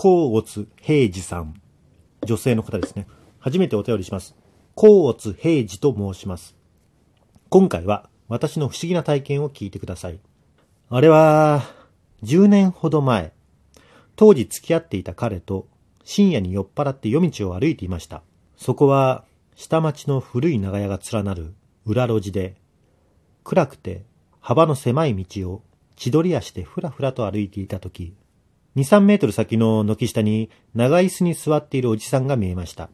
甲乙平治さん。女性の方ですね。初めてお便りします。甲乙平治と申します。今回は私の不思議な体験を聞いてください。あれは、10年ほど前、当時付き合っていた彼と深夜に酔っ払って夜道を歩いていました。そこは下町の古い長屋が連なる裏路地で、暗くて幅の狭い道を千鳥足でふらふらと歩いていたとき、2、3メートル先の軒下に長椅子に座っているおじさんが見えました。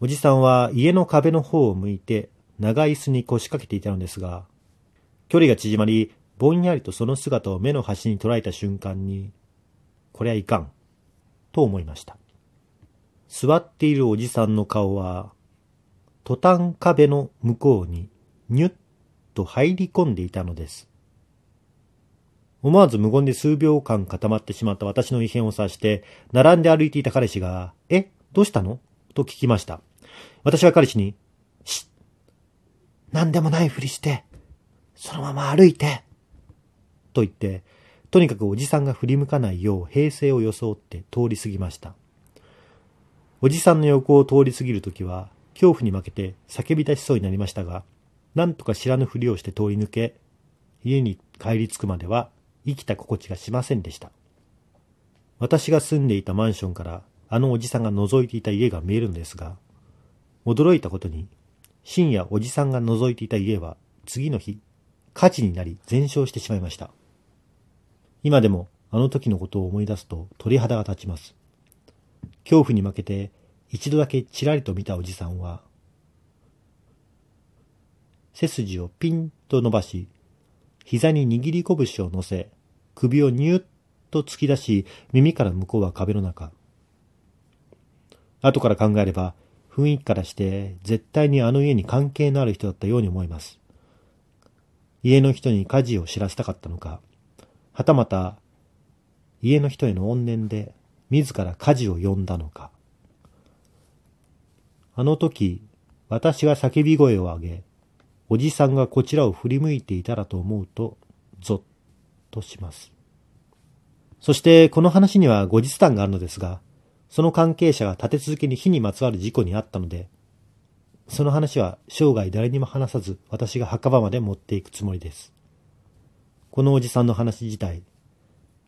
おじさんは家の壁の方を向いて長椅子に腰掛けていたのですが、距離が縮まり、ぼんやりとその姿を目の端に捉えた瞬間に、こりゃいかん、と思いました。座っているおじさんの顔は、トタン壁の向こうにニュッと入り込んでいたのです。思わず無言で数秒間固まってしまった私の異変を察して、並んで歩いていた彼氏が、え、どうしたの?と聞きました。私は彼氏に、し何でもないふりして、そのまま歩いて、と言って、とにかくおじさんが振り向かないよう平静を装って通り過ぎました。おじさんの横を通り過ぎるときは、恐怖に負けて叫び出しそうになりましたが、なんとか知らぬふりをして通り抜け、家に帰り着くまでは生きた心地がしませんでした。私が住んでいたマンションからあのおじさんが覗いていた家が見えるのですが、驚いたことに、深夜おじさんが覗いていた家は次の日、火事になり全焼してしまいました。今でもあの時のことを思い出すと鳥肌が立ちます。恐怖に負けて一度だけちらりと見たおじさんは、背筋をピンと伸ばし、膝に握り拳を乗せ、首をニューッと突き出し、耳から向こうは壁の中。後から考えれば、雰囲気からして絶対にあの家に関係のある人だったように思います。家の人に火事を知らせたかったのか、はたまた家の人への怨念で自ら火事を呼んだのか。あの時、私が叫び声を上げ、おじさんがこちらを振り向いていたらと思うと、ぞっとします。そして、この話には後日談があるのですが、その関係者が立て続けに火にまつわる事故にあったので、その話は生涯誰にも話さず、私が墓場まで持っていくつもりです。このおじさんの話自体、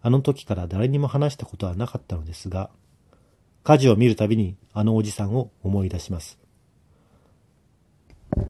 あの時から誰にも話したことはなかったのですが、火事を見るたびにあのおじさんを思い出します。